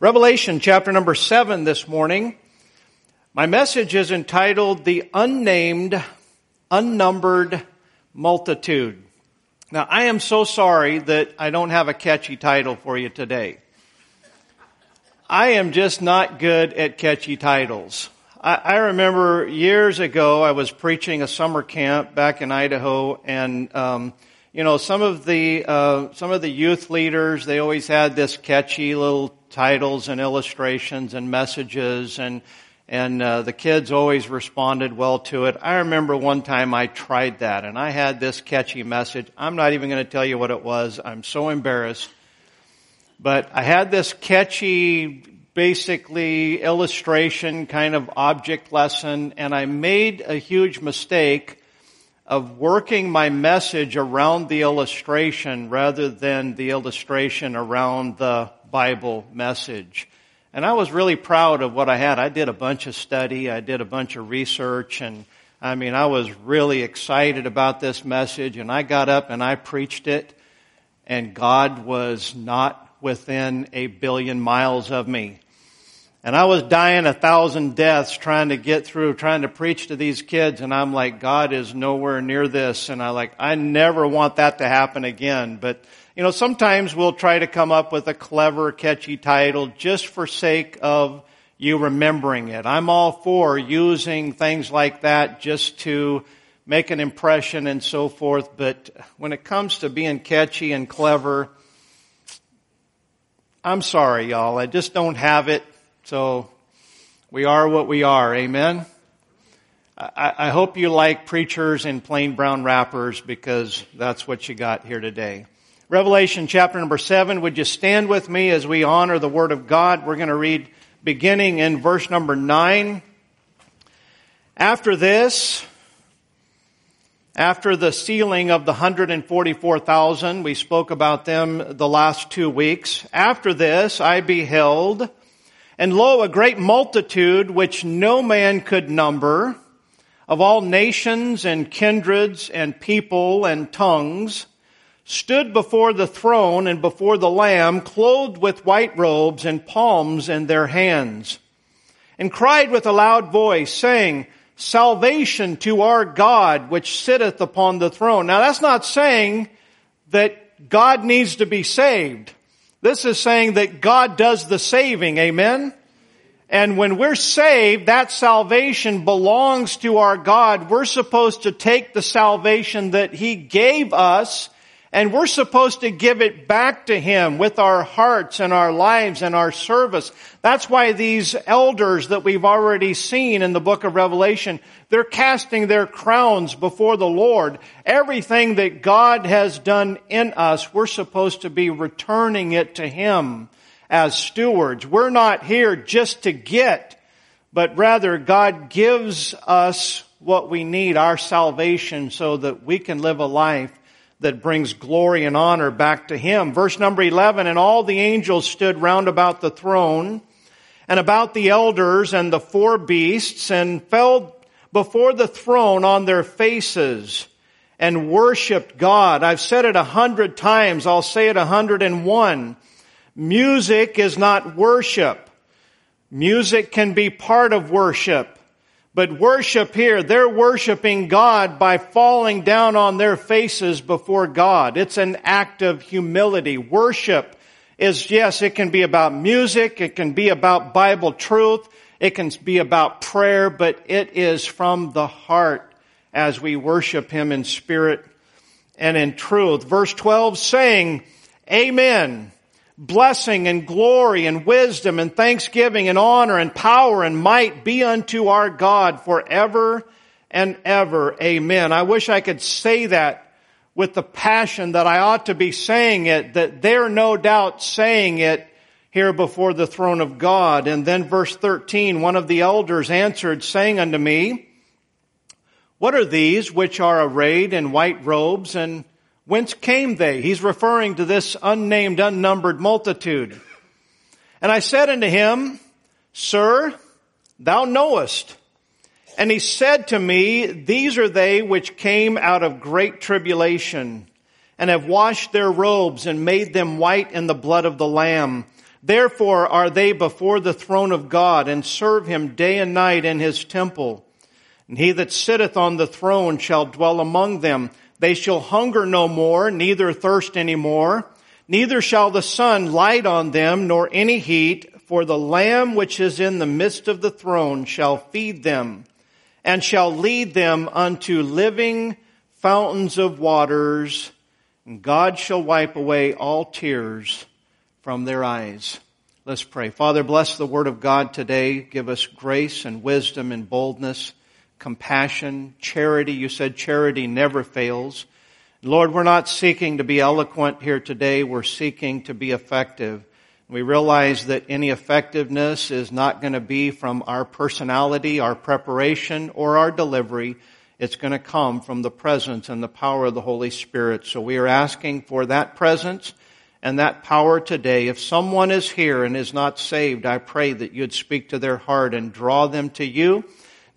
Revelation chapter number seven this morning. My message is entitled The Unnamed, Unnumbered Multitude. Now, I am so sorry that I don't have a catchy title for you today. I am just not good at catchy titles. I, remember years ago I was preaching a summer camp back in Idaho and, um, you know, some of the, uh, some of the youth leaders, they always had this catchy little titles and illustrations and messages and and uh, the kids always responded well to it. I remember one time I tried that and I had this catchy message. I'm not even going to tell you what it was. I'm so embarrassed. But I had this catchy, basically illustration kind of object lesson and I made a huge mistake of working my message around the illustration rather than the illustration around the Bible message. And I was really proud of what I had. I did a bunch of study, I did a bunch of research, and I mean, I was really excited about this message, and I got up and I preached it, and God was not within a billion miles of me. And I was dying a thousand deaths trying to get through, trying to preach to these kids, and I'm like, God is nowhere near this, and I like, I never want that to happen again, but you know, sometimes we'll try to come up with a clever, catchy title just for sake of you remembering it. I'm all for using things like that just to make an impression and so forth, but when it comes to being catchy and clever, I'm sorry, y'all. I just don't have it. So we are what we are. Amen. I, I hope you like preachers in plain brown wrappers because that's what you got here today. Revelation chapter number seven. Would you stand with me as we honor the Word of God? We're going to read beginning in verse number nine. After this, after the sealing of the 144,000, we spoke about them the last two weeks. After this, I beheld, and lo, a great multitude which no man could number, of all nations and kindreds and people and tongues, stood before the throne and before the Lamb, clothed with white robes and palms in their hands, and cried with a loud voice, saying, Salvation to our God, which sitteth upon the throne. Now that's not saying that God needs to be saved. This is saying that God does the saving. Amen? And when we're saved, that salvation belongs to our God. We're supposed to take the salvation that He gave us and we're supposed to give it back to Him with our hearts and our lives and our service. That's why these elders that we've already seen in the book of Revelation, they're casting their crowns before the Lord. Everything that God has done in us, we're supposed to be returning it to Him as stewards. We're not here just to get, but rather God gives us what we need, our salvation, so that we can live a life that brings glory and honor back to him. Verse number 11, and all the angels stood round about the throne and about the elders and the four beasts and fell before the throne on their faces and worshiped God. I've said it a hundred times. I'll say it a hundred and one. Music is not worship. Music can be part of worship. But worship here, they're worshiping God by falling down on their faces before God. It's an act of humility. Worship is, yes, it can be about music, it can be about Bible truth, it can be about prayer, but it is from the heart as we worship Him in spirit and in truth. Verse 12 saying, Amen blessing and glory and wisdom and thanksgiving and honor and power and might be unto our God forever and ever. Amen. I wish I could say that with the passion that I ought to be saying it, that they're no doubt saying it here before the throne of God. And then verse 13, one of the elders answered saying unto me, what are these which are arrayed in white robes and Whence came they? He's referring to this unnamed, unnumbered multitude. And I said unto him, Sir, thou knowest. And he said to me, These are they which came out of great tribulation and have washed their robes and made them white in the blood of the Lamb. Therefore are they before the throne of God and serve him day and night in his temple. And he that sitteth on the throne shall dwell among them. They shall hunger no more, neither thirst any more. Neither shall the sun light on them, nor any heat, for the Lamb which is in the midst of the throne shall feed them, and shall lead them unto living fountains of waters, and God shall wipe away all tears from their eyes. Let's pray. Father, bless the word of God today. Give us grace and wisdom and boldness, compassion, charity. You said charity never fails. Lord, we're not seeking to be eloquent here today. We're seeking to be effective. We realize that any effectiveness is not going to be from our personality, our preparation, or our delivery. It's going to come from the presence and the power of the Holy Spirit. So we are asking for that presence and that power today. If someone is here and is not saved, I pray that you'd speak to their heart and draw them to you.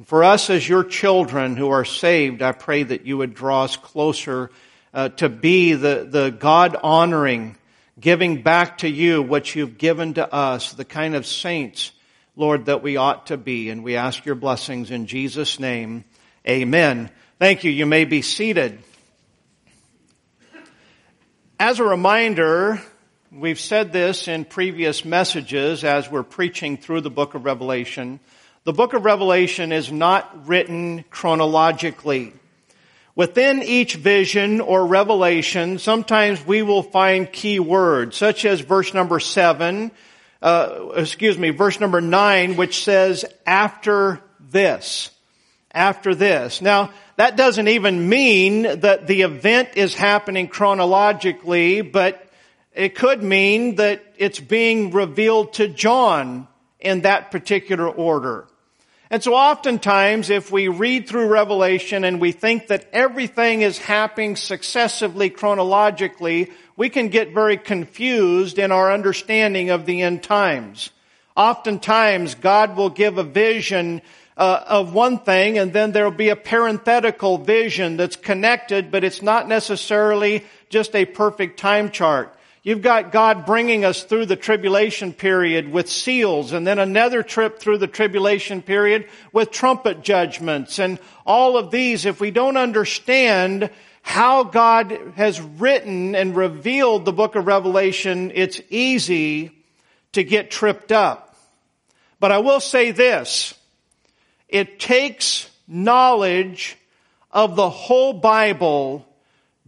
For us as your children who are saved, I pray that you would draw us closer uh, to be the, the God honoring, giving back to you what you've given to us, the kind of saints, Lord, that we ought to be. And we ask your blessings in Jesus' name. Amen. Thank you. You may be seated. As a reminder, we've said this in previous messages as we're preaching through the book of Revelation. The book of Revelation is not written chronologically. Within each vision or revelation, sometimes we will find key words, such as verse number seven, uh, excuse me, verse number nine, which says, after this. After this. Now, that doesn't even mean that the event is happening chronologically, but it could mean that it's being revealed to John in that particular order. And so oftentimes if we read through Revelation and we think that everything is happening successively chronologically, we can get very confused in our understanding of the end times. Oftentimes God will give a vision uh, of one thing and then there'll be a parenthetical vision that's connected, but it's not necessarily just a perfect time chart. You've got God bringing us through the tribulation period with seals and then another trip through the tribulation period with trumpet judgments and all of these. If we don't understand how God has written and revealed the book of Revelation, it's easy to get tripped up. But I will say this. It takes knowledge of the whole Bible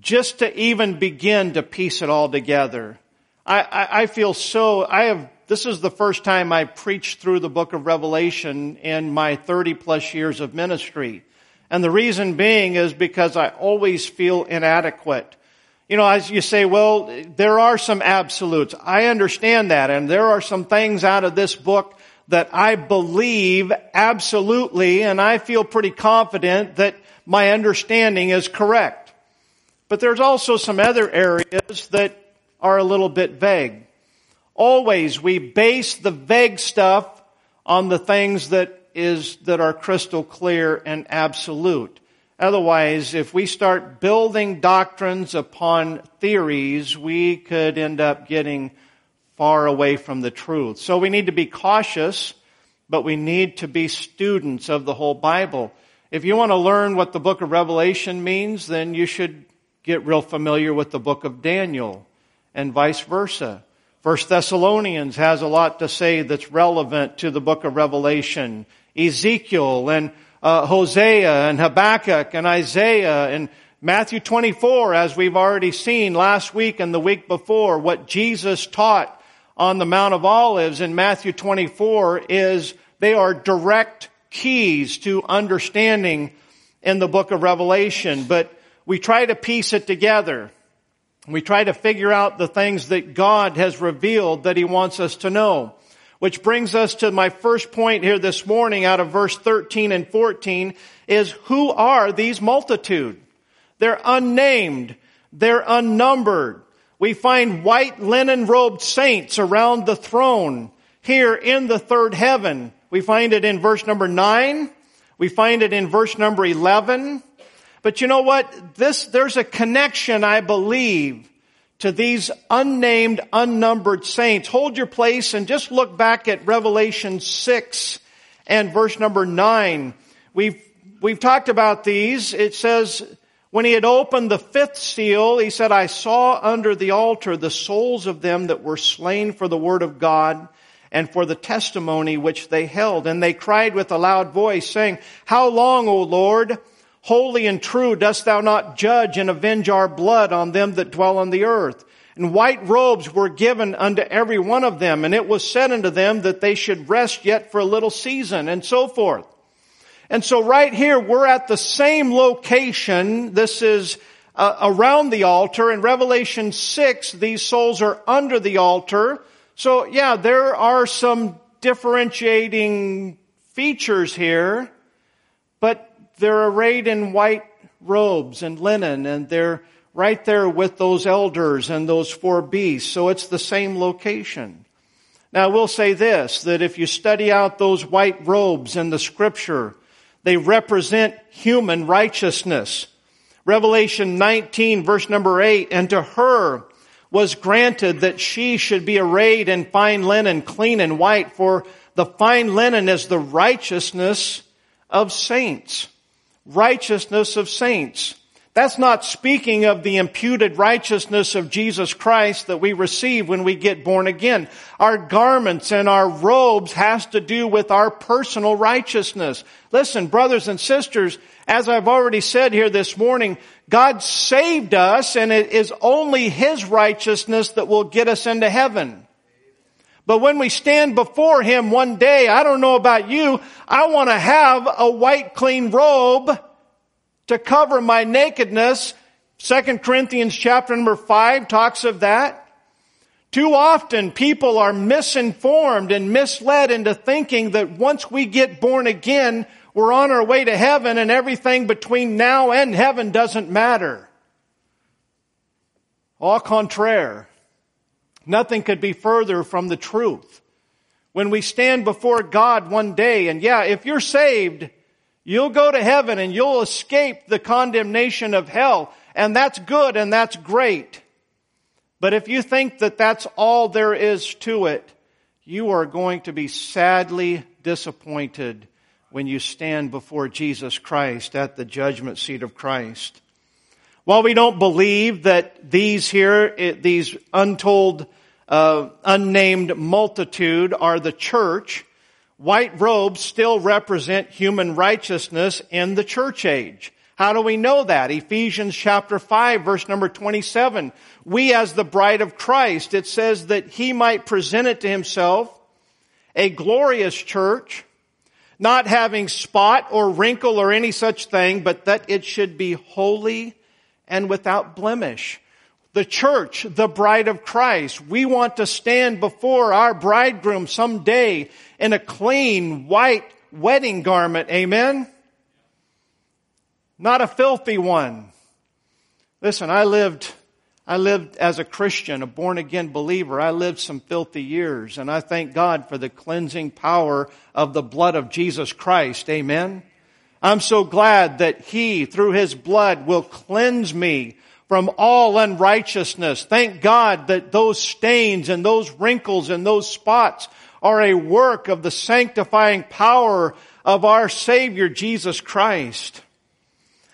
just to even begin to piece it all together. I, I, I, feel so, I have, this is the first time I preached through the book of Revelation in my 30 plus years of ministry. And the reason being is because I always feel inadequate. You know, as you say, well, there are some absolutes. I understand that. And there are some things out of this book that I believe absolutely and I feel pretty confident that my understanding is correct. But there's also some other areas that are a little bit vague. Always we base the vague stuff on the things that is, that are crystal clear and absolute. Otherwise, if we start building doctrines upon theories, we could end up getting far away from the truth. So we need to be cautious, but we need to be students of the whole Bible. If you want to learn what the book of Revelation means, then you should get real familiar with the book of Daniel and vice versa. First Thessalonians has a lot to say that's relevant to the book of Revelation. Ezekiel and uh, Hosea and Habakkuk and Isaiah and Matthew 24, as we've already seen last week and the week before, what Jesus taught on the Mount of Olives in Matthew 24 is they are direct keys to understanding in the book of Revelation, but we try to piece it together. We try to figure out the things that God has revealed that He wants us to know. Which brings us to my first point here this morning out of verse 13 and 14 is who are these multitude? They're unnamed. They're unnumbered we find white linen robed saints around the throne here in the third heaven. We find it in verse number nine. We find it in verse number 11. But you know what? This, there's a connection, I believe, to these unnamed, unnumbered saints. Hold your place and just look back at Revelation 6 and verse number 9. We've, we've talked about these. It says, when he had opened the fifth seal, he said, I saw under the altar the souls of them that were slain for the word of God and for the testimony which they held. And they cried with a loud voice, saying, How long, O Lord, holy and true, dost thou not judge and avenge our blood on them that dwell on the earth? And white robes were given unto every one of them, and it was said unto them that they should rest yet for a little season, and so forth. And so right here, we're at the same location. This is uh, around the altar. In Revelation 6, these souls are under the altar. So yeah, there are some differentiating features here, they're arrayed in white robes and linen and they're right there with those elders and those four beasts. So it's the same location. Now I will say this, that if you study out those white robes in the scripture, they represent human righteousness. Revelation 19 verse number 8, and to her was granted that she should be arrayed in fine linen, clean and white, for the fine linen is the righteousness of saints. Righteousness of saints. That's not speaking of the imputed righteousness of Jesus Christ that we receive when we get born again. Our garments and our robes has to do with our personal righteousness. Listen, brothers and sisters, as I've already said here this morning, God saved us and it is only His righteousness that will get us into heaven. But when we stand before Him one day, I don't know about you, I want to have a white clean robe to cover my nakedness. Second Corinthians chapter number five talks of that. Too often people are misinformed and misled into thinking that once we get born again, we're on our way to heaven and everything between now and heaven doesn't matter. Au contraire. Nothing could be further from the truth. When we stand before God one day, and yeah, if you're saved, you'll go to heaven and you'll escape the condemnation of hell. And that's good and that's great. But if you think that that's all there is to it, you are going to be sadly disappointed when you stand before Jesus Christ at the judgment seat of Christ. While we don't believe that these here, these untold, uh, unnamed multitude are the church, white robes still represent human righteousness in the church age. How do we know that? Ephesians chapter 5 verse number 27. We as the bride of Christ, it says that he might present it to himself a glorious church, not having spot or wrinkle or any such thing, but that it should be holy and without blemish. The church, the bride of Christ, we want to stand before our bridegroom someday in a clean white wedding garment. Amen? Not a filthy one. Listen, I lived I lived as a Christian, a born again believer. I lived some filthy years and I thank God for the cleansing power of the blood of Jesus Christ. Amen. I'm so glad that He, through His blood, will cleanse me from all unrighteousness. Thank God that those stains and those wrinkles and those spots are a work of the sanctifying power of our Savior Jesus Christ.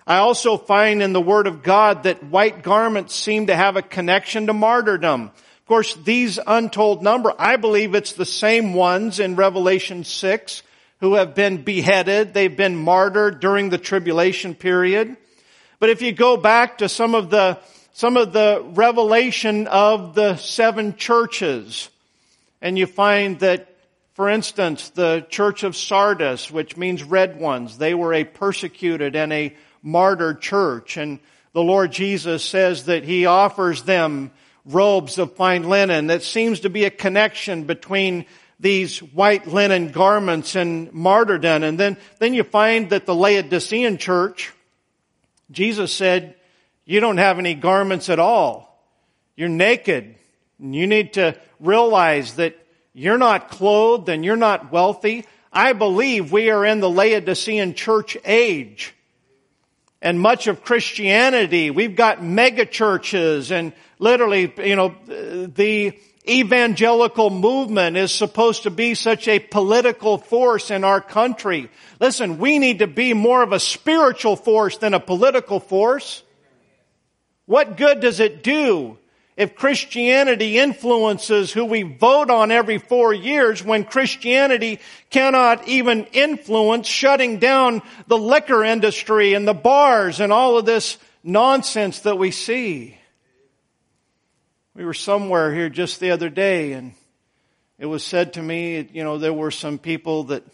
I also find in the Word of God that white garments seem to have a connection to martyrdom. Of course, these untold number, I believe it's the same ones in Revelation 6 who have been beheaded. They've been martyred during the tribulation period. But if you go back to some of the, some of the revelation of the seven churches, and you find that, for instance, the church of Sardis, which means red ones, they were a persecuted and a martyred church. And the Lord Jesus says that He offers them robes of fine linen. That seems to be a connection between these white linen garments and martyrdom. And then, then you find that the Laodicean church, Jesus said, you don't have any garments at all. You're naked. And you need to realize that you're not clothed and you're not wealthy. I believe we are in the Laodicean church age and much of Christianity. We've got mega churches and literally, you know, the evangelical movement is supposed to be such a political force in our country. Listen, we need to be more of a spiritual force than a political force. What good does it do if Christianity influences who we vote on every four years when Christianity cannot even influence shutting down the liquor industry and the bars and all of this nonsense that we see? We were somewhere here just the other day and it was said to me, you know, there were some people that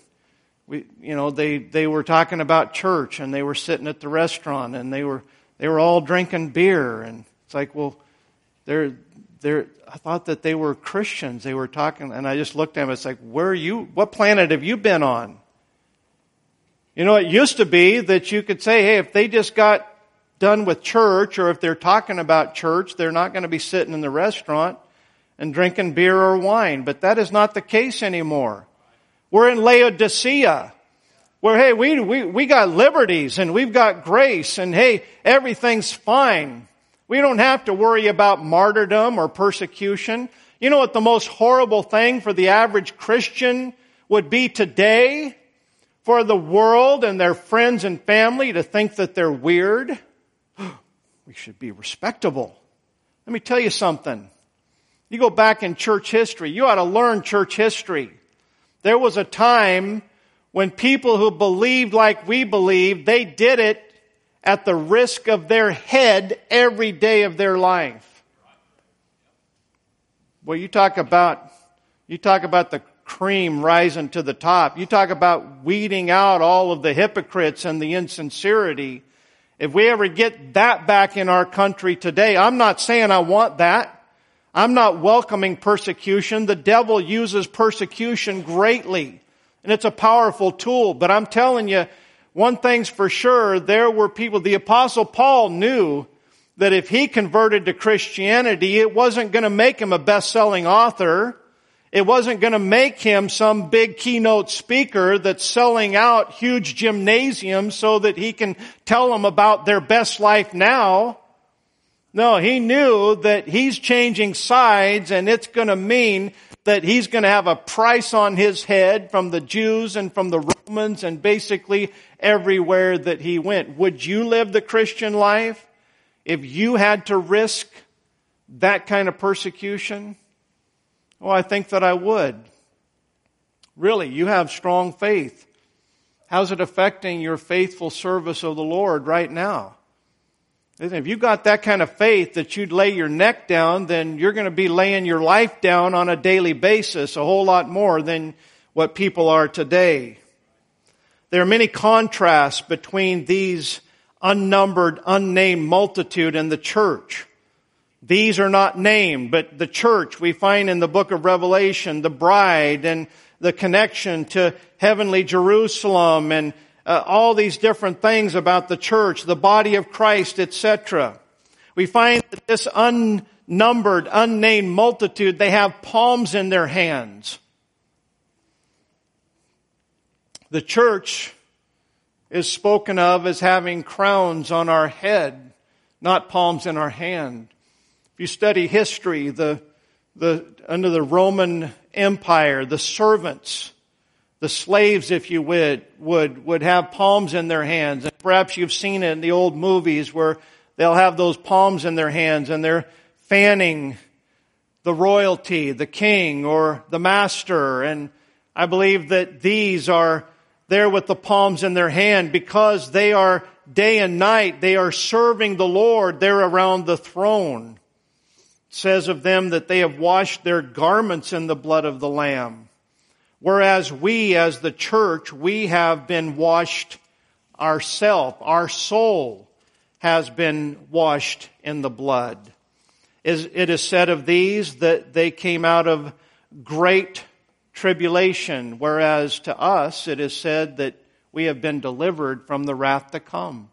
we, you know, they, they were talking about church and they were sitting at the restaurant and they were, they were all drinking beer and it's like, well, they're, they're, I thought that they were Christians. They were talking and I just looked at them. It's like, where are you, what planet have you been on? You know, it used to be that you could say, hey, if they just got done with church or if they're talking about church, they're not going to be sitting in the restaurant and drinking beer or wine. But that is not the case anymore. We're in Laodicea where, hey, we, we, we got liberties and we've got grace and hey, everything's fine. We don't have to worry about martyrdom or persecution. You know what the most horrible thing for the average Christian would be today? For the world and their friends and family to think that they're weird? We should be respectable. Let me tell you something. You go back in church history, you ought to learn church history. There was a time when people who believed like we believe, they did it at the risk of their head every day of their life. Well, you talk about, you talk about the cream rising to the top. You talk about weeding out all of the hypocrites and the insincerity. If we ever get that back in our country today, I'm not saying I want that. I'm not welcoming persecution. The devil uses persecution greatly, and it's a powerful tool. But I'm telling you, one thing's for sure, there were people, the apostle Paul knew that if he converted to Christianity, it wasn't going to make him a best-selling author. It wasn't going to make him some big keynote speaker that's selling out huge gymnasiums so that he can tell them about their best life now. No, he knew that he's changing sides and it's going to mean that he's going to have a price on his head from the Jews and from the Romans and basically everywhere that he went. Would you live the Christian life if you had to risk that kind of persecution? Oh, I think that I would. Really, you have strong faith. How's it affecting your faithful service of the Lord right now? If you got that kind of faith that you'd lay your neck down, then you're going to be laying your life down on a daily basis a whole lot more than what people are today. There are many contrasts between these unnumbered, unnamed multitude and the church. These are not named, but the church we find in the book of Revelation, the bride and the connection to heavenly Jerusalem and uh, all these different things about the church, the body of Christ, etc. We find that this unnumbered, unnamed multitude, they have palms in their hands. The church is spoken of as having crowns on our head, not palms in our hand. If you study history, the, the, under the Roman Empire, the servants, the slaves, if you would, would, would have palms in their hands. And perhaps you've seen it in the old movies where they'll have those palms in their hands and they're fanning the royalty, the king or the master. And I believe that these are there with the palms in their hand because they are day and night, they are serving the Lord. They're around the throne says of them that they have washed their garments in the blood of the Lamb. Whereas we as the church, we have been washed ourself. Our soul has been washed in the blood. It is said of these that they came out of great tribulation, whereas to us it is said that we have been delivered from the wrath to come.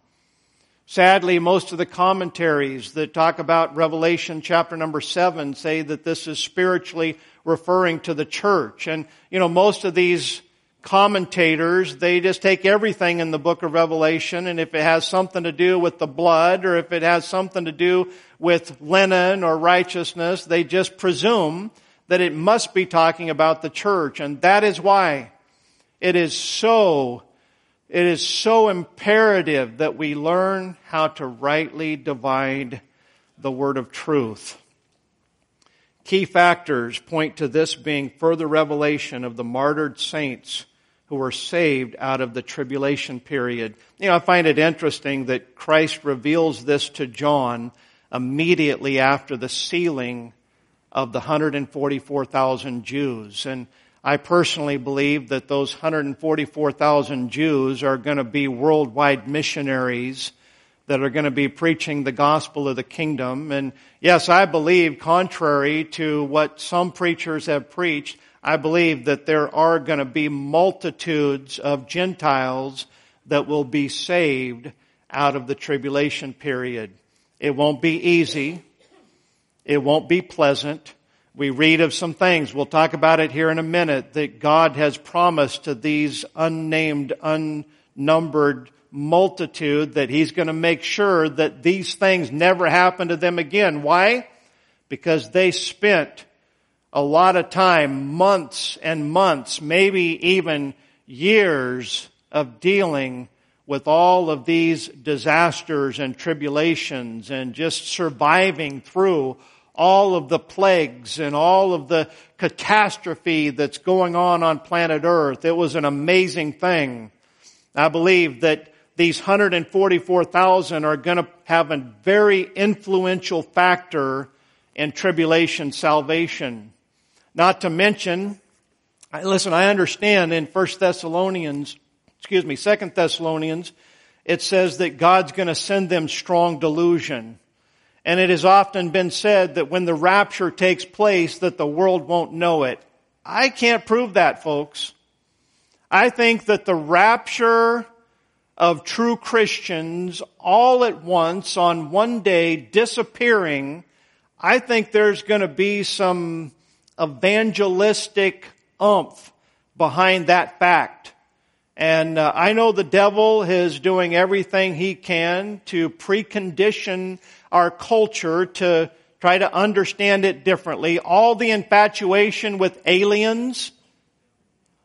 Sadly, most of the commentaries that talk about Revelation chapter number seven say that this is spiritually referring to the church. And, you know, most of these commentators, they just take everything in the book of Revelation and if it has something to do with the blood or if it has something to do with linen or righteousness, they just presume that it must be talking about the church. And that is why it is so, it is so imperative that we learn how to rightly divide the word of truth. Key factors point to this being further revelation of the martyred saints who were saved out of the tribulation period. You know, I find it interesting that Christ reveals this to John immediately after the sealing of the 144,000 Jews. And I personally believe that those 144,000 Jews are going to be worldwide missionaries that are going to be preaching the gospel of the kingdom. And yes, I believe, contrary to what some preachers have preached, I believe that there are going to be multitudes of Gentiles that will be saved out of the tribulation period. It won't be easy. It won't be pleasant. We read of some things, we'll talk about it here in a minute, that God has promised to these unnamed, unnumbered multitude that He's going to make sure that these things never happen to them again. Why? Because they spent a lot of time, months and months, maybe even years of dealing with all of these disasters and tribulations and just surviving through all of the plagues and all of the catastrophe that's going on on planet earth. It was an amazing thing. I believe that these 144,000 are going to have a very influential factor in tribulation salvation. Not to mention, listen, I understand in 1 Thessalonians, excuse me, 2 Thessalonians, it says that God's going to send them strong delusion. And it has often been said that when the rapture takes place that the world won't know it. I can't prove that, folks. I think that the rapture of true Christians all at once on one day disappearing, I think there's going to be some evangelistic umph behind that fact. And uh, I know the devil is doing everything he can to precondition our culture to try to understand it differently. All the infatuation with aliens,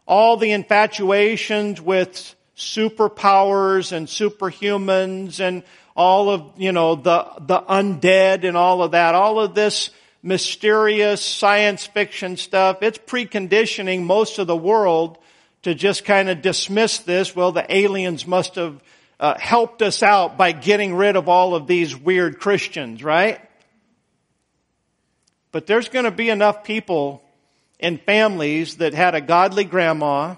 all the infatuations with superpowers and superhumans and all of, you know, the, the undead and all of that, all of this mysterious science fiction stuff, it's preconditioning most of the world to just kind of dismiss this. Well, the aliens must have uh, helped us out by getting rid of all of these weird Christians, right? But there's going to be enough people in families that had a godly grandma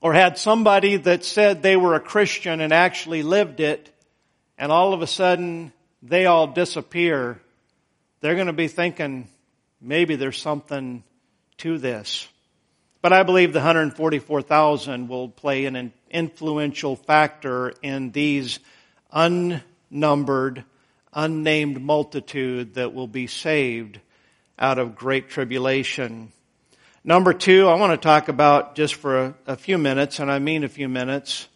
or had somebody that said they were a Christian and actually lived it, and all of a sudden they all disappear they're going to be thinking, maybe there's something to this. But I believe the 144,000 will play an influential factor in these unnumbered, unnamed multitude that will be saved out of great tribulation. Number two, I want to talk about just for a, a few minutes, and I mean a few minutes,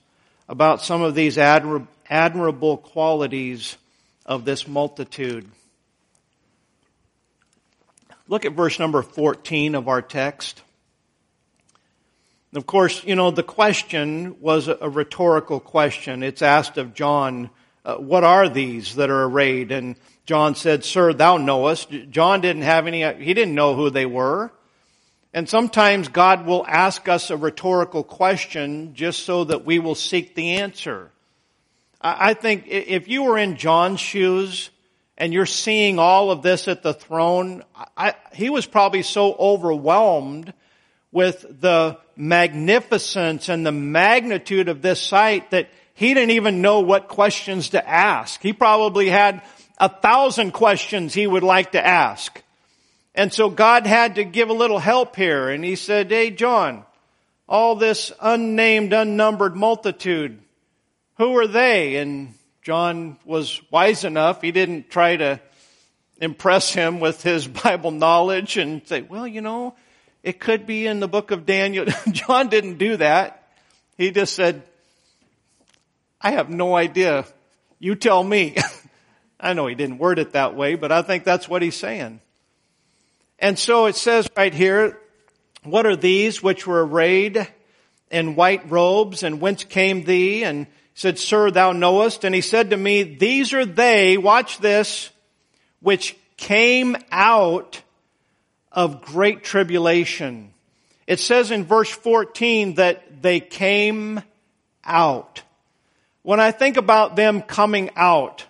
about some of these admir- admirable qualities of this multitude. Look at verse number 14 of our text. Of course, you know, the question was a rhetorical question. It's asked of John, uh, what are these that are arrayed? And John said, Sir, thou knowest. John didn't have any, he didn't know who they were. And sometimes God will ask us a rhetorical question just so that we will seek the answer. I think if you were in John's shoes, and you're seeing all of this at the throne, I, he was probably so overwhelmed with the magnificence and the magnitude of this sight that he didn't even know what questions to ask. He probably had a thousand questions he would like to ask. And so God had to give a little help here and he said, Hey John, all this unnamed, unnumbered multitude, who are they? And John was wise enough. He didn't try to impress him with his Bible knowledge and say, well, you know, It could be in the book of Daniel. John didn't do that. He just said, I have no idea. You tell me. I know he didn't word it that way, but I think that's what he's saying. And so it says right here, what are these which were arrayed in white robes and whence came thee? And said, sir, thou knowest. And he said to me, these are they, watch this, which came out of great tribulation. It says in verse 14 that they came out. When I think about them coming out,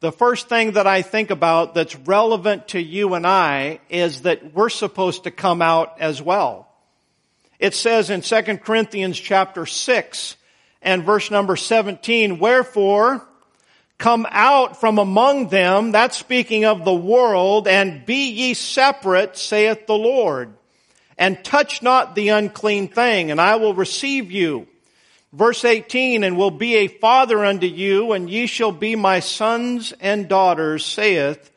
the first thing that I think about that's relevant to you and I is that we're supposed to come out as well. It says in 2 Corinthians chapter 6 and verse number 17, wherefore come out from among them, that's speaking of the world, and be ye separate, saith the Lord, and touch not the unclean thing, and I will receive you. Verse 18, and will be a father unto you, and ye shall be my sons and daughters, saith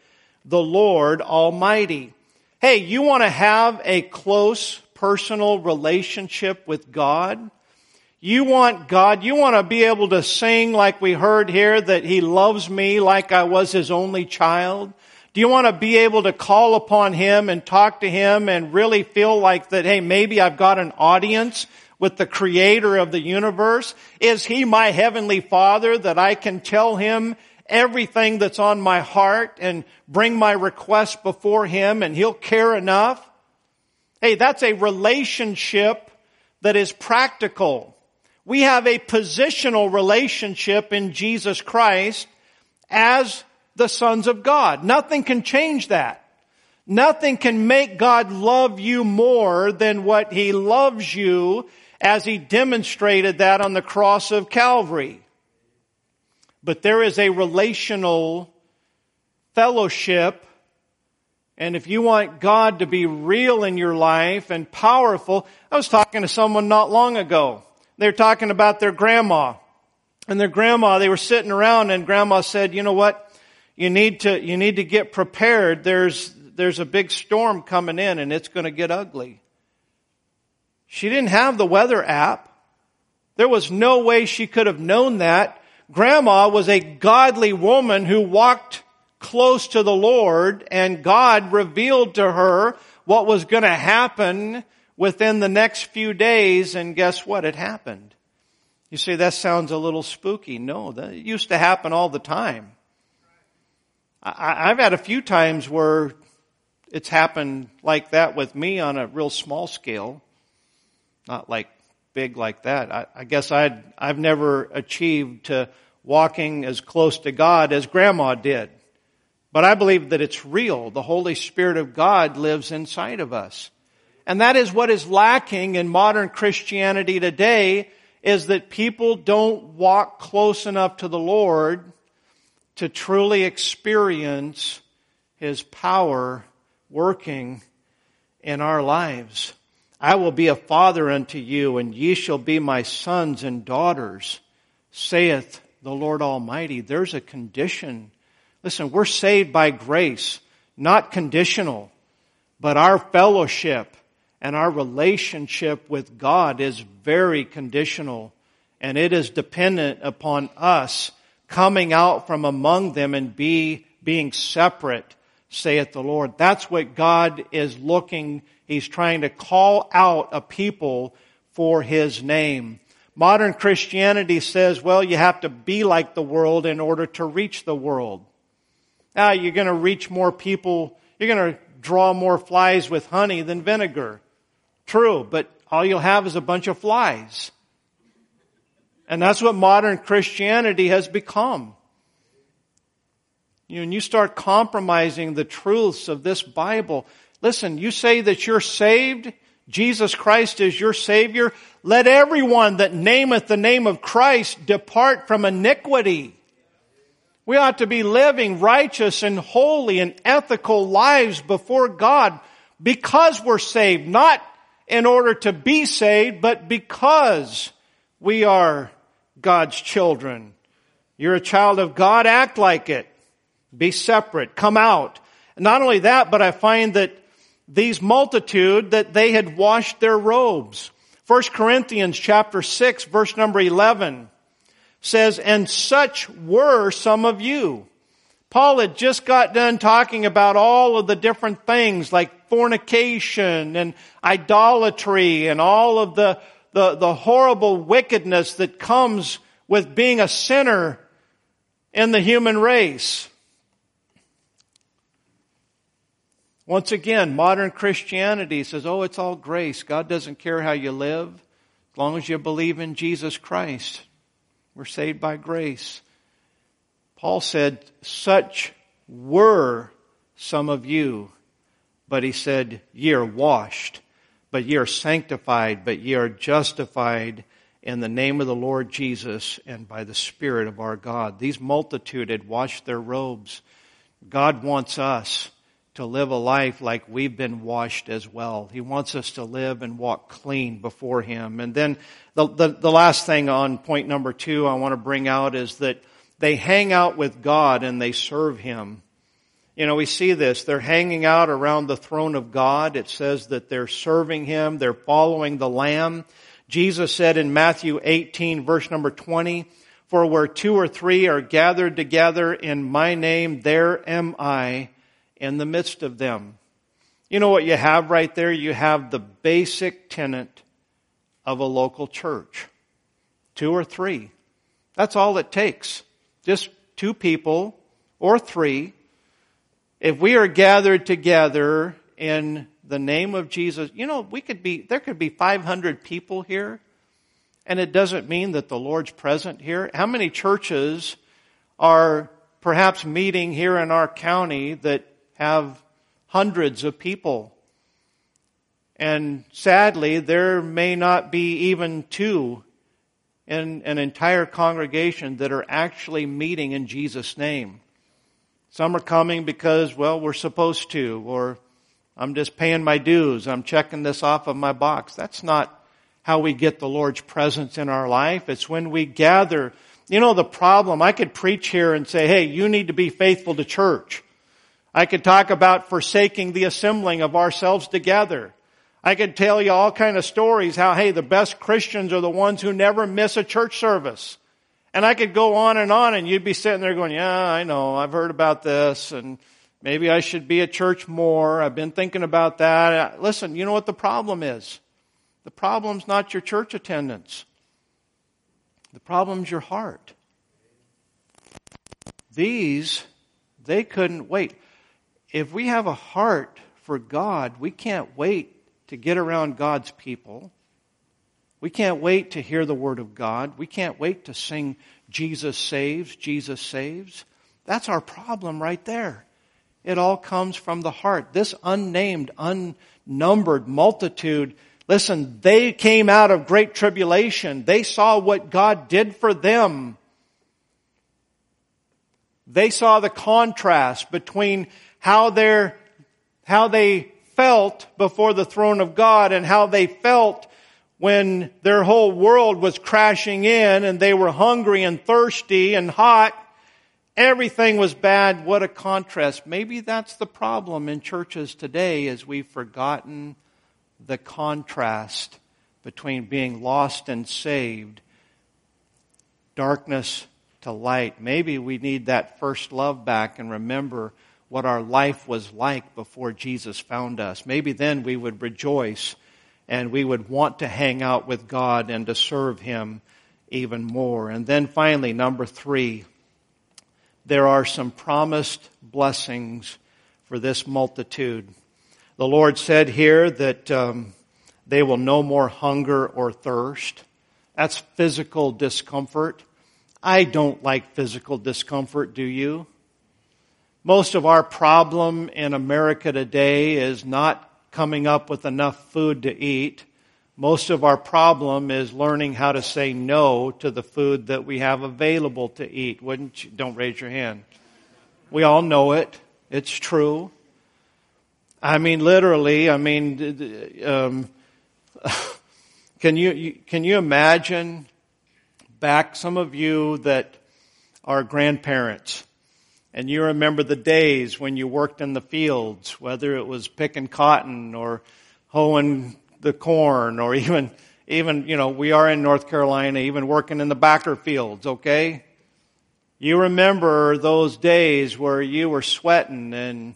the Lord Almighty. Hey, you want to have a close personal relationship with God? You want God, you want to be able to sing like we heard here that He loves me like I was His only child? Do you want to be able to call upon Him and talk to Him and really feel like that, hey, maybe I've got an audience with the creator of the universe? Is he my heavenly father that I can tell him everything that's on my heart and bring my request before him and he'll care enough? Hey, that's a relationship that is practical. We have a positional relationship in Jesus Christ as the sons of God. Nothing can change that. Nothing can make God love you more than what He loves you as he demonstrated that on the cross of Calvary. But there is a relational fellowship and if you want God to be real in your life and powerful, I was talking to someone not long ago. They were talking about their grandma. And their grandma, they were sitting around and grandma said, you know what? You need to, you need to get prepared. There's, there's a big storm coming in and it's going to get ugly. She didn't have the weather app. There was no way she could have known that. Grandma was a godly woman who walked close to the Lord and God revealed to her what was going to happen within the next few days and guess what? It happened. You say that sounds a little spooky. No, that used to happen all the time. I, have had a few times where it's happened like that with me on a real small scale not like big like that. I, I guess I'd, I've never achieved to walking as close to God as grandma did. But I believe that it's real. The Holy Spirit of God lives inside of us. And that is what is lacking in modern Christianity today is that people don't walk close enough to the Lord to truly experience His power working in our lives. I will be a father unto you, and ye shall be my sons and daughters, saith the Lord Almighty. There's a condition. Listen, we're saved by grace, not conditional, but our fellowship and our relationship with God is very conditional, and it is dependent upon us coming out from among them and be, being separate, saith the Lord. That's what God is looking He's trying to call out a people for His name. Modern Christianity says, well, you have to be like the world in order to reach the world. Now, you're going to reach more people, you're going to draw more flies with honey than vinegar. True, but all you'll have is a bunch of flies. And that's what modern Christianity has become. You know, and you start compromising the truths of this Bible, Listen, you say that you're saved. Jesus Christ is your Savior. Let everyone that nameth the name of Christ depart from iniquity. We ought to be living righteous and holy and ethical lives before God because we're saved, not in order to be saved, but because we are God's children. You're a child of God, act like it. Be separate, come out. Not only that, but I find that these multitude that they had washed their robes. 1 Corinthians chapter 6 verse number 11 says, and such were some of you. Paul had just got done talking about all of the different things like fornication and idolatry and all of the, the, the horrible wickedness that comes with being a sinner in the human race. Once again, modern Christianity says, oh, it's all grace. God doesn't care how you live as long as you believe in Jesus Christ. We're saved by grace. Paul said, such were some of you, but he said, ye are washed, but ye are sanctified, but ye are justified in the name of the Lord Jesus and by the Spirit of our God. These multitude had washed their robes. God wants us to live a life like we've been washed as well. He wants us to live and walk clean before Him. And then the, the, the, last thing on point number two I want to bring out is that they hang out with God and they serve Him. You know, we see this. They're hanging out around the throne of God. It says that they're serving Him. They're following the Lamb. Jesus said in Matthew 18 verse number 20, for where two or three are gathered together in my name, there am I in the midst of them. You know what you have right there? You have the basic tenet of a local church. Two or three. That's all it takes. Just two people or three. If we are gathered together in the name of Jesus, you know, we could be, there could be 500 people here and it doesn't mean that the Lord's present here. How many churches are perhaps meeting here in our county that have hundreds of people. And sadly, there may not be even two in an entire congregation that are actually meeting in Jesus' name. Some are coming because, well, we're supposed to, or I'm just paying my dues. I'm checking this off of my box. That's not how we get the Lord's presence in our life. It's when we gather. You know, the problem, I could preach here and say, hey, you need to be faithful to church. I could talk about forsaking the assembling of ourselves together. I could tell you all kind of stories how, hey, the best Christians are the ones who never miss a church service. And I could go on and on and you'd be sitting there going, yeah, I know, I've heard about this and maybe I should be at church more. I've been thinking about that. Listen, you know what the problem is? The problem's not your church attendance. The problem's your heart. These, they couldn't wait if we have a heart for God, we can't wait to get around God's people. We can't wait to hear the Word of God. We can't wait to sing Jesus saves, Jesus saves. That's our problem right there. It all comes from the heart. This unnamed, unnumbered multitude, listen, they came out of great tribulation. They saw what God did for them. They saw the contrast between how they how they felt before the throne of God and how they felt when their whole world was crashing in and they were hungry and thirsty and hot. Everything was bad. What a contrast. Maybe that's the problem in churches today is we've forgotten the contrast between being lost and saved, darkness to light. Maybe we need that first love back and remember what our life was like before Jesus found us. Maybe then we would rejoice and we would want to hang out with God and to serve Him even more. And then finally, number three, there are some promised blessings for this multitude. The Lord said here that um, they will no more hunger or thirst. That's physical discomfort. I don't like physical discomfort, do you? Most of our problem in America today is not coming up with enough food to eat. Most of our problem is learning how to say no to the food that we have available to eat. Wouldn't you? Don't raise your hand. We all know it. It's true. I mean, literally, I mean, um, can you, can you imagine back some of you that are grandparents And you remember the days when you worked in the fields, whether it was picking cotton or hoeing the corn or even, even, you know, we are in North Carolina, even working in the backer fields, okay? You remember those days where you were sweating and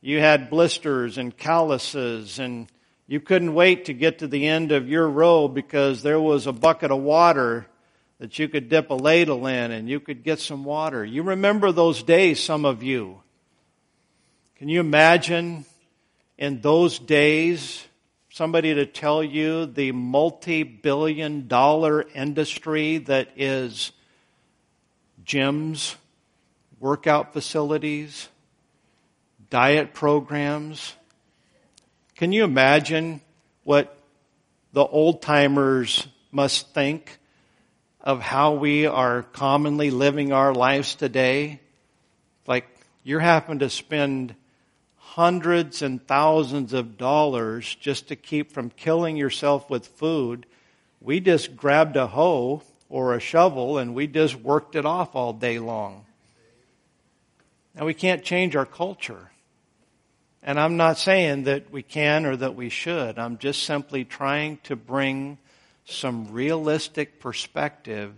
you had blisters and calluses and you couldn't wait to get to the end of your row because there was a bucket of water that you could dip a ladle in and you could get some water. You remember those days, some of you. Can you imagine in those days somebody to tell you the multi billion dollar industry that is gyms, workout facilities, diet programs? Can you imagine what the old timers must think of how we are commonly living our lives today. Like you're having to spend hundreds and thousands of dollars just to keep from killing yourself with food. We just grabbed a hoe or a shovel and we just worked it off all day long. Now we can't change our culture. And I'm not saying that we can or that we should. I'm just simply trying to bring some realistic perspective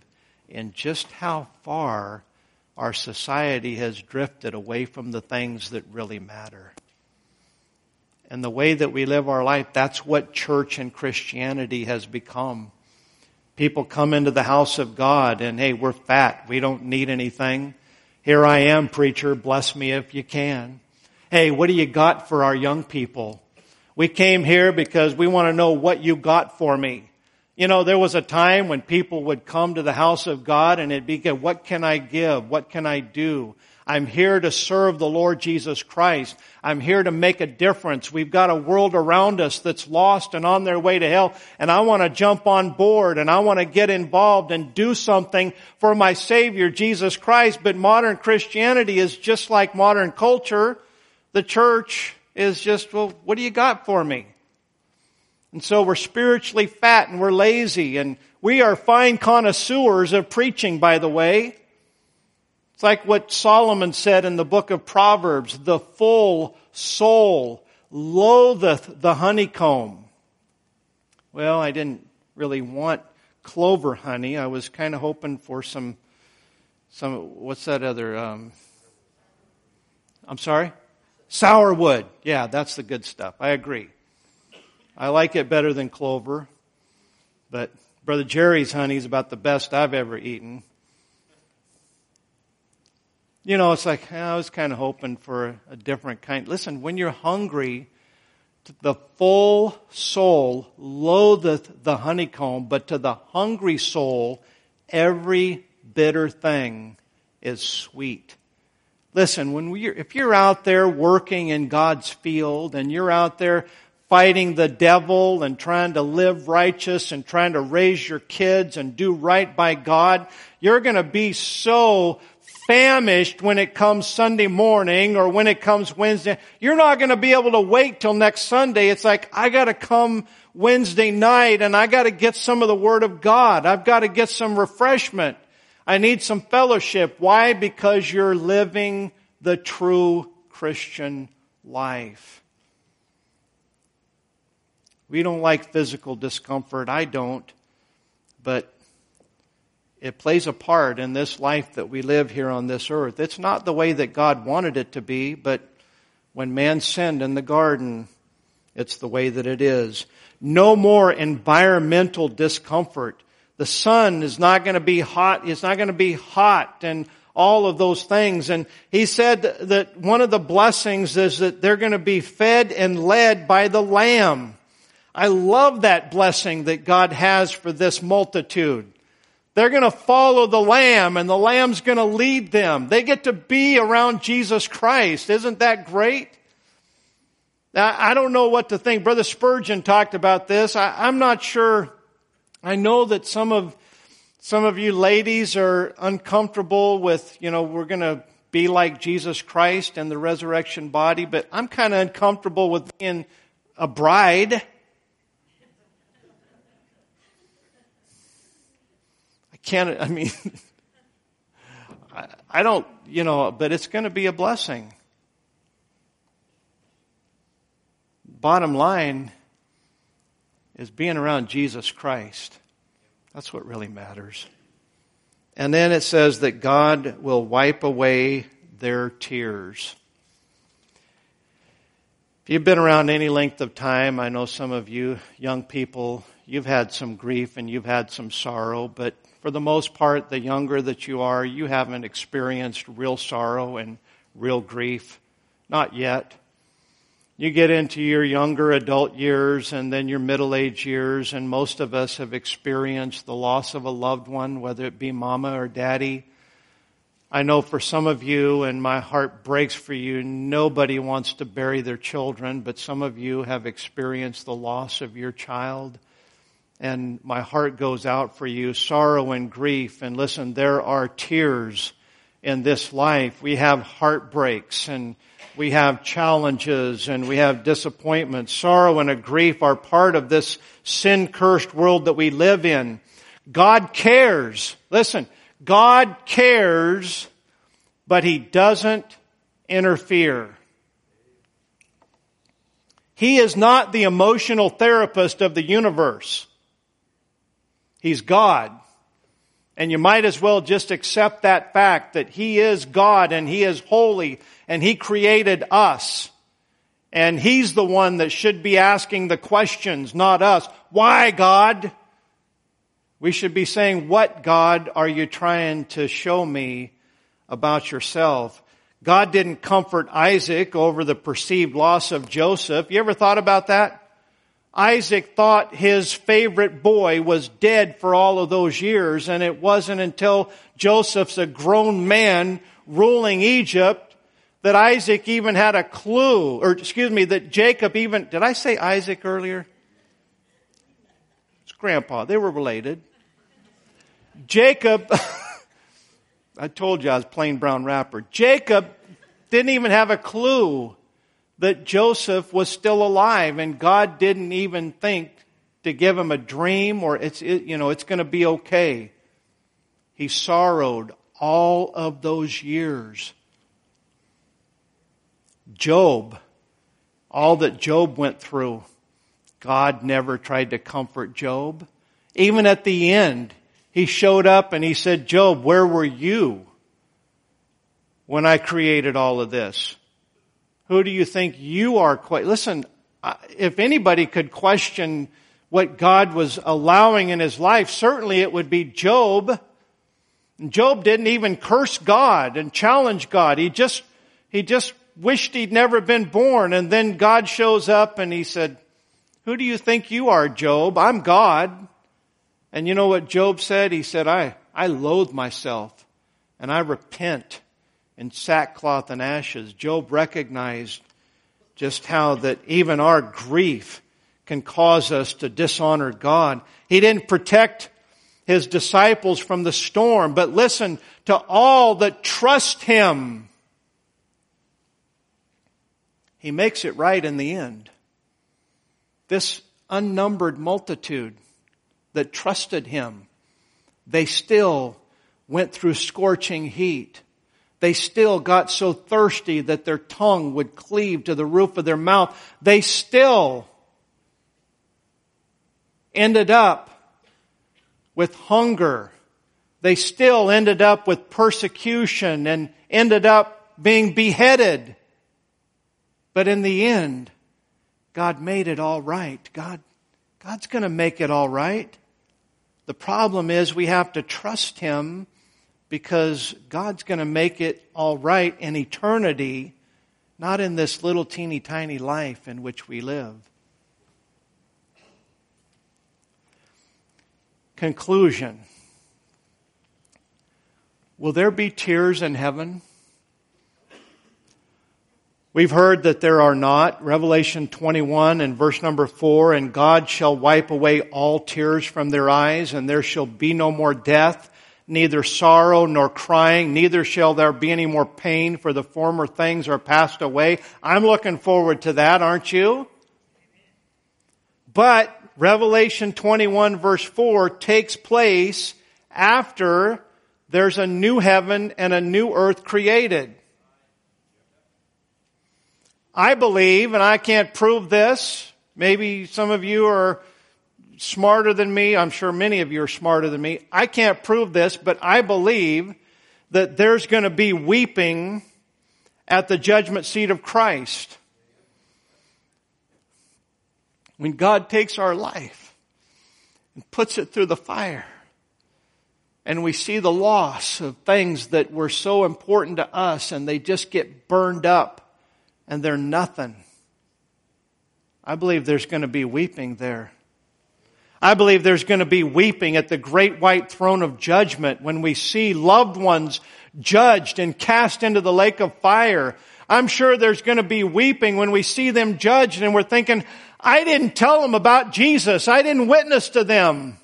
in just how far our society has drifted away from the things that really matter. And the way that we live our life, that's what church and Christianity has become. People come into the house of God and hey, we're fat. We don't need anything. Here I am, preacher. Bless me if you can. Hey, what do you got for our young people? We came here because we want to know what you got for me. You know, there was a time when people would come to the house of God and it'd be, what can I give? What can I do? I'm here to serve the Lord Jesus Christ. I'm here to make a difference. We've got a world around us that's lost and on their way to hell, and I want to jump on board and I want to get involved and do something for my Savior, Jesus Christ. But modern Christianity is just like modern culture. The church is just, well, what do you got for me? And so we're spiritually fat and we're lazy and we are fine connoisseurs of preaching, by the way. It's like what Solomon said in the book of Proverbs, the full soul loatheth the honeycomb. Well, I didn't really want clover honey. I was kind of hoping for some, some, what's that other, um, I'm sorry? Sourwood. Yeah, that's the good stuff. I agree. I like it better than clover, but Brother Jerry's honey is about the best I've ever eaten. You know, it's like, I was kind of hoping for a different kind. Listen, when you're hungry, the full soul loatheth the honeycomb, but to the hungry soul, every bitter thing is sweet. Listen, when we, if you're out there working in God's field and you're out there fighting the devil and trying to live righteous and trying to raise your kids and do right by God, you're going to be so famished when it comes Sunday morning or when it comes Wednesday. You're not going to be able to wait till next Sunday. It's like, I got to come Wednesday night and I got to get some of the Word of God. I've got to get some refreshment. I need some fellowship. Why? Because you're living the true Christian life. We don't like physical discomfort. I don't. But it plays a part in this life that we live here on this earth. It's not the way that God wanted it to be, but when man sinned in the garden, it's the way that it is. No more environmental discomfort. The sun is not going to be hot. It's not going to be hot and all of those things. And he said that one of the blessings is that they're going to be fed and led by the Lamb. I love that blessing that God has for this multitude. They're going to follow the Lamb and the Lamb's going to lead them. They get to be around Jesus Christ. Isn't that great? Now, I don't know what to think. Brother Spurgeon talked about this. I, am not sure. I know that some of, some of you ladies are uncomfortable with, you know, we're going to be like Jesus Christ and the resurrection body, but I'm kind of uncomfortable with being a bride. Can't, I mean, I don't, you know, but it's going to be a blessing. Bottom line is being around Jesus Christ. That's what really matters. And then it says that God will wipe away their tears. If you've been around any length of time, I know some of you young people, you've had some grief and you've had some sorrow, but for the most part, the younger that you are, you haven't experienced real sorrow and real grief. Not yet. You get into your younger adult years and then your middle age years, and most of us have experienced the loss of a loved one, whether it be mama or daddy, I know for some of you, and my heart breaks for you, nobody wants to bury their children, but some of you have experienced the loss of your child. And my heart goes out for you, sorrow and grief. And listen, there are tears in this life. We have heartbreaks and we have challenges and we have disappointments. Sorrow and a grief are part of this sin cursed world that we live in. God cares. Listen, God cares, but He doesn't interfere. He is not the emotional therapist of the universe. He's God. And you might as well just accept that fact that He is God and He is holy and He created us. And He's the one that should be asking the questions, not us. Why God? We should be saying, what God are you trying to show me about yourself? God didn't comfort Isaac over the perceived loss of Joseph. You ever thought about that? Isaac thought his favorite boy was dead for all of those years, and it wasn't until Joseph's a grown man ruling Egypt that Isaac even had a clue, or excuse me, that Jacob even, did I say Isaac earlier? It's grandpa. They were related. Jacob, I told you I was plain brown wrapper. Jacob didn't even have a clue that Joseph was still alive and God didn't even think to give him a dream or it's, it, you know, it's going to be okay. He sorrowed all of those years. Job, all that Job went through, God never tried to comfort Job. Even at the end, he showed up and he said, Job, where were you when I created all of this? Who do you think you are? Listen, if anybody could question what God was allowing in his life, certainly it would be Job. Job didn't even curse God and challenge God. He just, he just wished he'd never been born. And then God shows up and he said, who do you think you are, Job? I'm God. And you know what Job said? He said, I, I loathe myself and I repent in sackcloth and ashes. Job recognized just how that even our grief can cause us to dishonor God. He didn't protect his disciples from the storm, but listen to all that trust him. He makes it right in the end. This unnumbered multitude that trusted him, they still went through scorching heat. They still got so thirsty that their tongue would cleave to the roof of their mouth. They still ended up with hunger. They still ended up with persecution and ended up being beheaded. But in the end, God made it all right. God, God's gonna make it all right. The problem is we have to trust Him because God's going to make it all right in eternity, not in this little teeny tiny life in which we live. Conclusion Will there be tears in heaven? We've heard that there are not. Revelation 21 and verse number 4, and God shall wipe away all tears from their eyes, and there shall be no more death, neither sorrow nor crying, neither shall there be any more pain, for the former things are passed away. I'm looking forward to that, aren't you? But Revelation 21 verse 4 takes place after there's a new heaven and a new earth created. I believe, and I can't prove this, maybe some of you are smarter than me. I'm sure many of you are smarter than me. I can't prove this, but I believe that there's going to be weeping at the judgment seat of Christ. When God takes our life and puts it through the fire, and we see the loss of things that were so important to us and they just get burned up and they're nothing. I believe there's going to be weeping there. I believe there's going to be weeping at the great white throne of judgment when we see loved ones judged and cast into the lake of fire. I'm sure there's going to be weeping when we see them judged and we're thinking, I didn't tell them about Jesus. I didn't witness to them.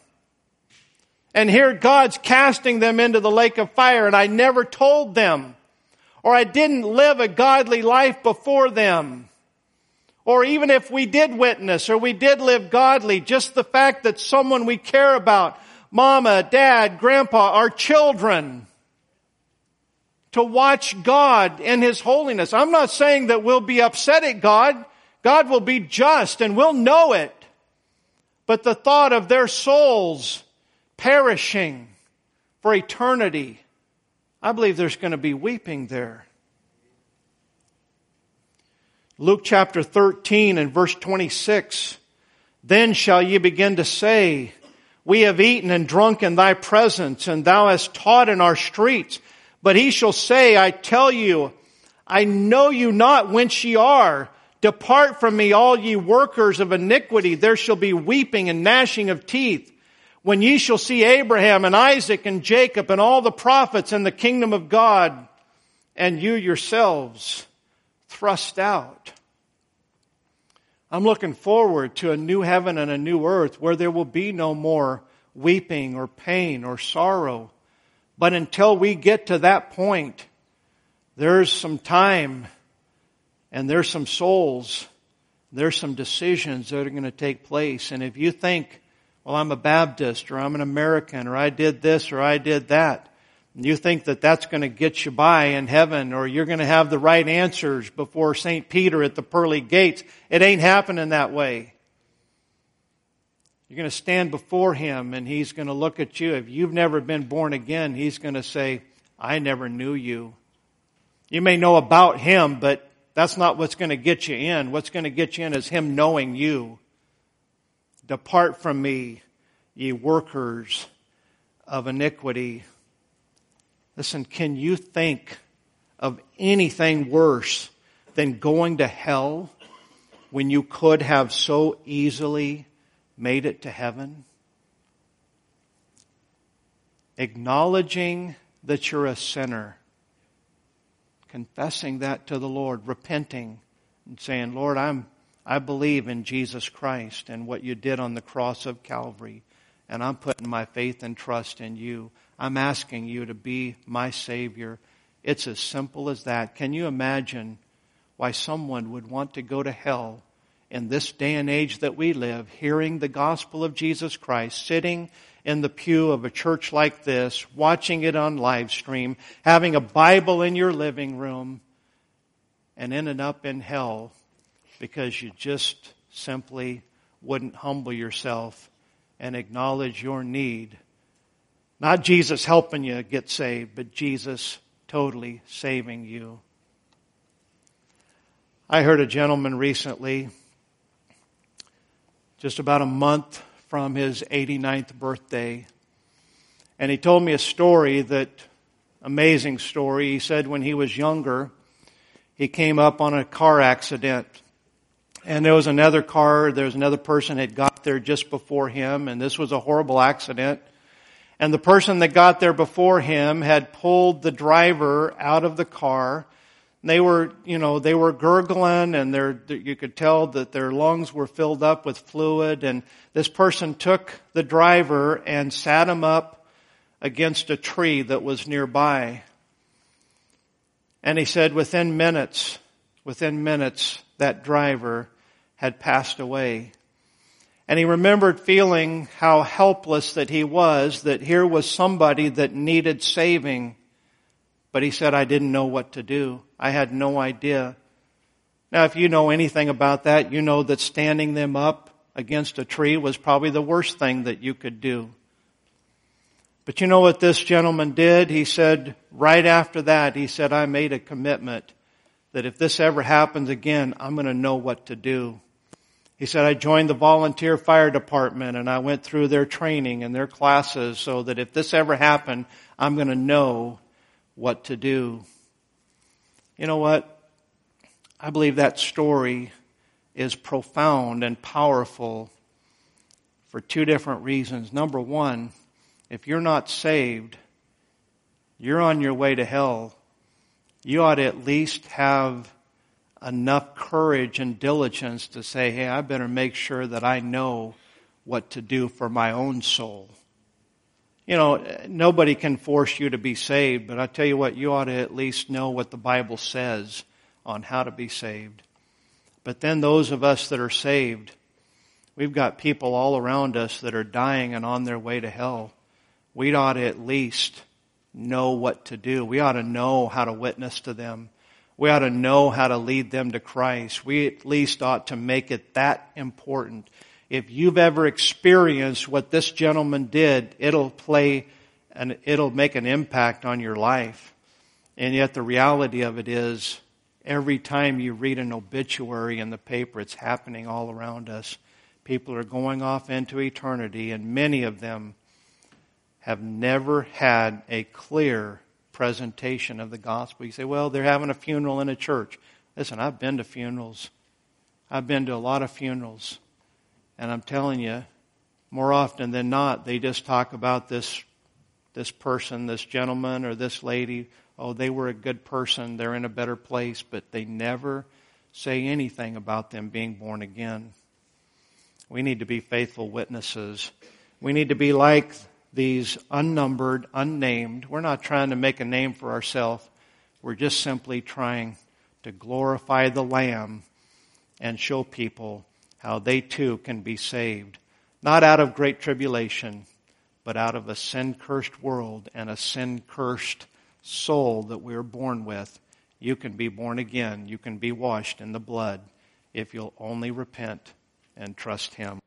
And here God's casting them into the lake of fire and I never told them. Or I didn't live a godly life before them. Or even if we did witness or we did live godly, just the fact that someone we care about, mama, dad, grandpa, our children, to watch God in His holiness. I'm not saying that we'll be upset at God. God will be just and we'll know it. But the thought of their souls perishing for eternity, I believe there's going to be weeping there. Luke chapter 13 and verse 26. Then shall ye begin to say, We have eaten and drunk in thy presence, and thou hast taught in our streets. But he shall say, I tell you, I know you not whence ye are. Depart from me, all ye workers of iniquity. There shall be weeping and gnashing of teeth. When ye shall see Abraham and Isaac and Jacob and all the prophets in the kingdom of God, and you yourselves thrust out. I'm looking forward to a new heaven and a new earth where there will be no more weeping or pain or sorrow. But until we get to that point, there's some time and there's some souls, there's some decisions that are going to take place. And if you think, well, I'm a Baptist or I'm an American or I did this or I did that, you think that that's going to get you by in heaven or you're going to have the right answers before St. Peter at the pearly gates. It ain't happening that way. You're going to stand before him and he's going to look at you. If you've never been born again, he's going to say, I never knew you. You may know about him, but that's not what's going to get you in. What's going to get you in is him knowing you. Depart from me, ye workers of iniquity. Listen, can you think of anything worse than going to hell when you could have so easily made it to heaven? Acknowledging that you're a sinner, confessing that to the Lord, repenting and saying, Lord, I'm, I believe in Jesus Christ and what you did on the cross of Calvary, and I'm putting my faith and trust in you. I'm asking you to be my Savior. It's as simple as that. Can you imagine why someone would want to go to hell in this day and age that we live, hearing the gospel of Jesus Christ, sitting in the pew of a church like this, watching it on live stream, having a Bible in your living room, and ended up in hell because you just simply wouldn't humble yourself and acknowledge your need not Jesus helping you get saved, but Jesus totally saving you. I heard a gentleman recently, just about a month from his 89th birthday, and he told me a story that, amazing story. He said when he was younger, he came up on a car accident. And there was another car, there was another person had got there just before him, and this was a horrible accident. And the person that got there before him had pulled the driver out of the car. They were, you know, they were gurgling and they you could tell that their lungs were filled up with fluid. And this person took the driver and sat him up against a tree that was nearby. And he said within minutes, within minutes, that driver had passed away. And he remembered feeling how helpless that he was, that here was somebody that needed saving. But he said, I didn't know what to do. I had no idea. Now, if you know anything about that, you know that standing them up against a tree was probably the worst thing that you could do. But you know what this gentleman did? He said, right after that, he said, I made a commitment that if this ever happens again, I'm going to know what to do. He said, I joined the volunteer fire department and I went through their training and their classes so that if this ever happened, I'm going to know what to do. You know what? I believe that story is profound and powerful for two different reasons. Number one, if you're not saved, you're on your way to hell. You ought to at least have enough courage and diligence to say, hey, I better make sure that I know what to do for my own soul. You know, nobody can force you to be saved, but I tell you what, you ought to at least know what the Bible says on how to be saved. But then those of us that are saved, we've got people all around us that are dying and on their way to hell. We ought to at least know what to do. We ought to know how to witness to them. We ought to know how to lead them to Christ. We at least ought to make it that important. If you've ever experienced what this gentleman did, it'll play and it'll make an impact on your life. And yet the reality of it is, Every time you read an obituary in the paper, it's happening all around us. People are going off into eternity, and many of them have never had a clear presentation of the gospel. You say, well, they're having a funeral in a church. Listen, I've been to funerals. I've been to a lot of funerals. And I'm telling you, more often than not, they just talk about this, this person, this gentleman, or this lady oh, they were a good person, they're in a better place, but they never say anything about them being born again. We need to be faithful witnesses. We need to be like these unnumbered, unnamed. We're not trying to make a name for ourselves. We're just simply trying to glorify the Lamb and show people how they too can be saved. Not out of great tribulation, but out of a sin cursed world and a sin cursed soul that we're born with, you can be born again. You can be washed in the blood if you'll only repent and trust Him.